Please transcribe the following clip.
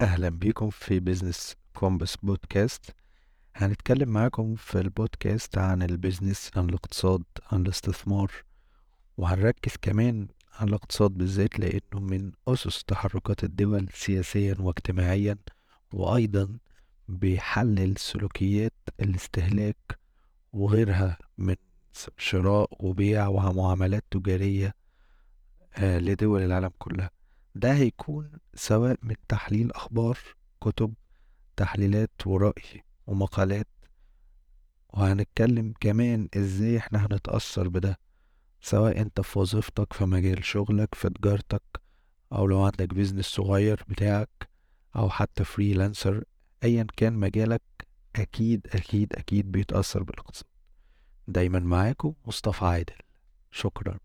أهلا بيكم في Business Compass Podcast هنتكلم معاكم في البودكاست عن ال business عن الاقتصاد عن الاستثمار وهنركز كمان على الاقتصاد بالذات لأنه من أسس تحركات الدول سياسيا واجتماعيا وأيضا بيحلل سلوكيات الاستهلاك وغيرها من شراء وبيع ومعاملات تجارية آه، لدول العالم كلها. ده هيكون سواء من تحليل أخبار كتب تحليلات ورأي ومقالات. وهنتكلم كمان إزاي إحنا هنتأثر بده سواء أنت في وظيفتك في مجال شغلك في تجارتك أو لو عندك business صغير بتاعك أو حتى freelancer ايا كان مجالك أكيد أكيد أكيد بيتأثر بالاقتصاد. دايما معاكم مصطفى عادل. شكرا.